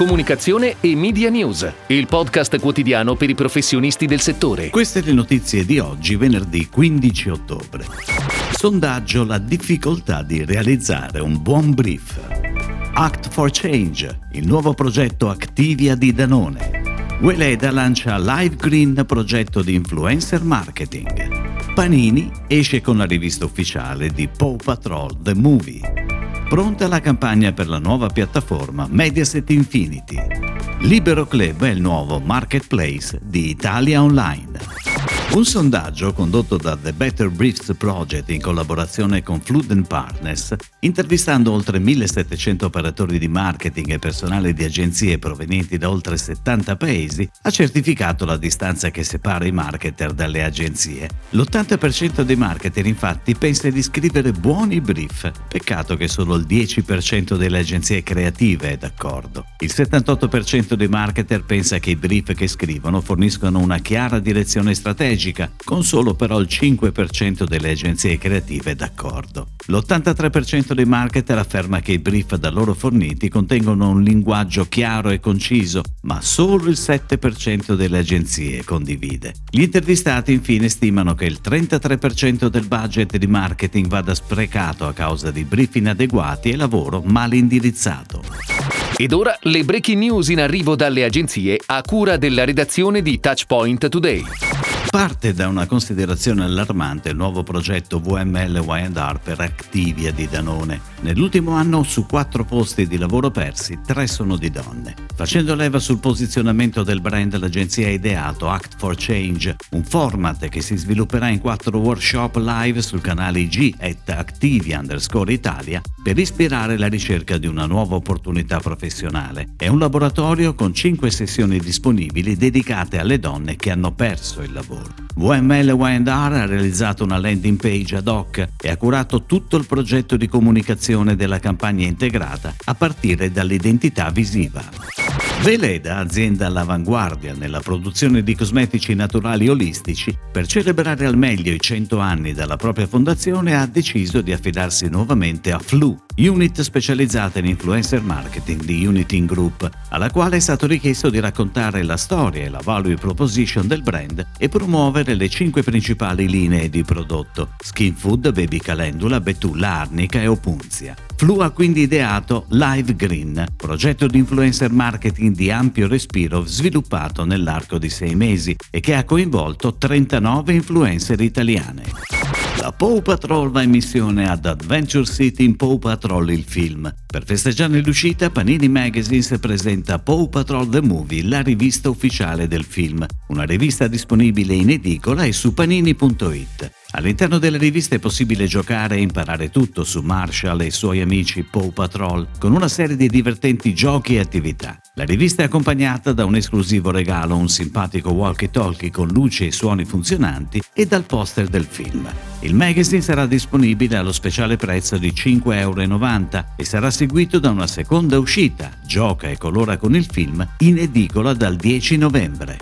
Comunicazione e Media News, il podcast quotidiano per i professionisti del settore. Queste le notizie di oggi, venerdì 15 ottobre. Sondaggio la difficoltà di realizzare un buon brief. Act for Change, il nuovo progetto Activia di Danone. Weleda lancia Live Green, progetto di influencer marketing. Panini esce con la rivista ufficiale di Paw Patrol The Movie. Pronta la campagna per la nuova piattaforma Mediaset Infinity. Libero Club è il nuovo marketplace di Italia Online. Un sondaggio condotto da The Better Briefs Project in collaborazione con Flood Partners, intervistando oltre 1700 operatori di marketing e personale di agenzie provenienti da oltre 70 paesi, ha certificato la distanza che separa i marketer dalle agenzie. L'80% dei marketer infatti pensa di scrivere buoni brief, peccato che solo il 10% delle agenzie creative è d'accordo. Il 78% dei marketer pensa che i brief che scrivono forniscono una chiara direzione strategica strategica, con solo però il 5% delle agenzie creative d'accordo. L'83% dei marketer afferma che i brief da loro forniti contengono un linguaggio chiaro e conciso, ma solo il 7% delle agenzie condivide. Gli intervistati infine stimano che il 33% del budget di marketing vada sprecato a causa di brief inadeguati e lavoro mal indirizzato. Ed ora le breaking news in arrivo dalle agenzie a cura della redazione di Touchpoint Today. Parte da una considerazione allarmante il nuovo progetto VML Y&R per Activia di Danone. Nell'ultimo anno su quattro posti di lavoro persi, tre sono di donne. Facendo leva sul posizionamento del brand, l'agenzia ha ideato Act for Change, un format che si svilupperà in quattro workshop live sul canale IG at Activia underscore Italia per ispirare la ricerca di una nuova opportunità professionale. È un laboratorio con cinque sessioni disponibili dedicate alle donne che hanno perso il lavoro. VML Y&R ha realizzato una landing page ad hoc e ha curato tutto il progetto di comunicazione della campagna integrata a partire dall'identità visiva. Veleda, azienda all'avanguardia nella produzione di cosmetici naturali olistici, per celebrare al meglio i 100 anni dalla propria fondazione ha deciso di affidarsi nuovamente a Flu, unit specializzata in influencer marketing di Uniting Group, alla quale è stato richiesto di raccontare la storia e la value proposition del brand e promuovere le cinque principali linee di prodotto: Skin Food, Baby Calendula, Betulla Arnica e Opunzia. Flu ha quindi ideato Live Green, progetto di influencer marketing di ampio respiro sviluppato nell'arco di sei mesi e che ha coinvolto 39 influencer italiane. La Paw Patrol va in missione ad Adventure City in Paw Patrol il film. Per festeggiare l'uscita, Panini Magazines presenta Paw Patrol The Movie, la rivista ufficiale del film, una rivista disponibile in edicola e su panini.it. All'interno della rivista è possibile giocare e imparare tutto su Marshall e i suoi amici Paw Patrol, con una serie di divertenti giochi e attività. La rivista è accompagnata da un esclusivo regalo, un simpatico walkie-talkie con luci e suoni funzionanti e dal poster del film. Il magazine sarà disponibile allo speciale prezzo di 5,90 euro e sarà seguito da una seconda uscita, Gioca e colora con il film, in edicola dal 10 novembre.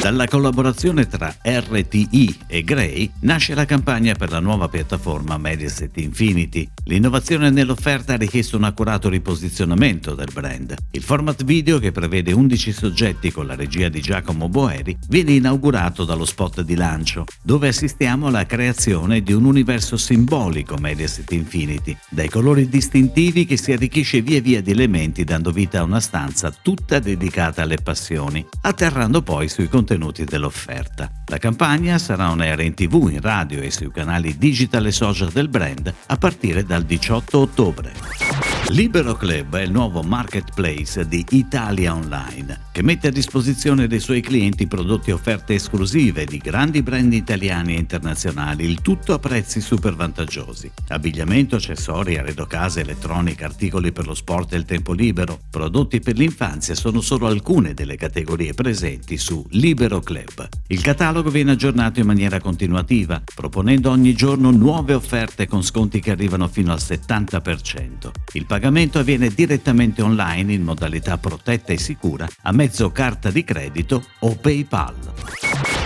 Dalla collaborazione tra RTI e Grey nasce la campagna per la nuova piattaforma Mediaset Infinity. L'innovazione nell'offerta ha richiesto un accurato riposizionamento del brand. Il format video, che prevede 11 soggetti con la regia di Giacomo Boeri, viene inaugurato dallo spot di lancio, dove assistiamo alla creazione di un universo simbolico Mediaset Infinity, dai colori distintivi che si arricchisce via via di elementi dando vita a una stanza tutta dedicata alle passioni, atterrando poi sui contenuti contenuti dell'offerta. La campagna sarà on air in tv, in radio e sui canali digital e social del brand a partire dal 18 ottobre. Libero Club è il nuovo marketplace di Italia Online che mette a disposizione dei suoi clienti prodotti e offerte esclusive di grandi brand italiani e internazionali, il tutto a prezzi super vantaggiosi. Abbigliamento, accessori, arredo casa, elettronica, articoli per lo sport e il tempo libero, prodotti per l'infanzia sono solo alcune delle categorie presenti su Libero Club. Il catalogo viene aggiornato in maniera continuativa, proponendo ogni giorno nuove offerte con sconti che arrivano fino al 70%. Il pagamento avviene direttamente online in modalità protetta e sicura a mezzo carta di credito o PayPal.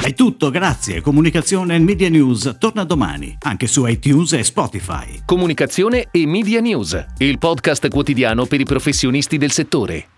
È tutto, grazie. Comunicazione e Media News torna domani, anche su iTunes e Spotify. Comunicazione e Media News, il podcast quotidiano per i professionisti del settore.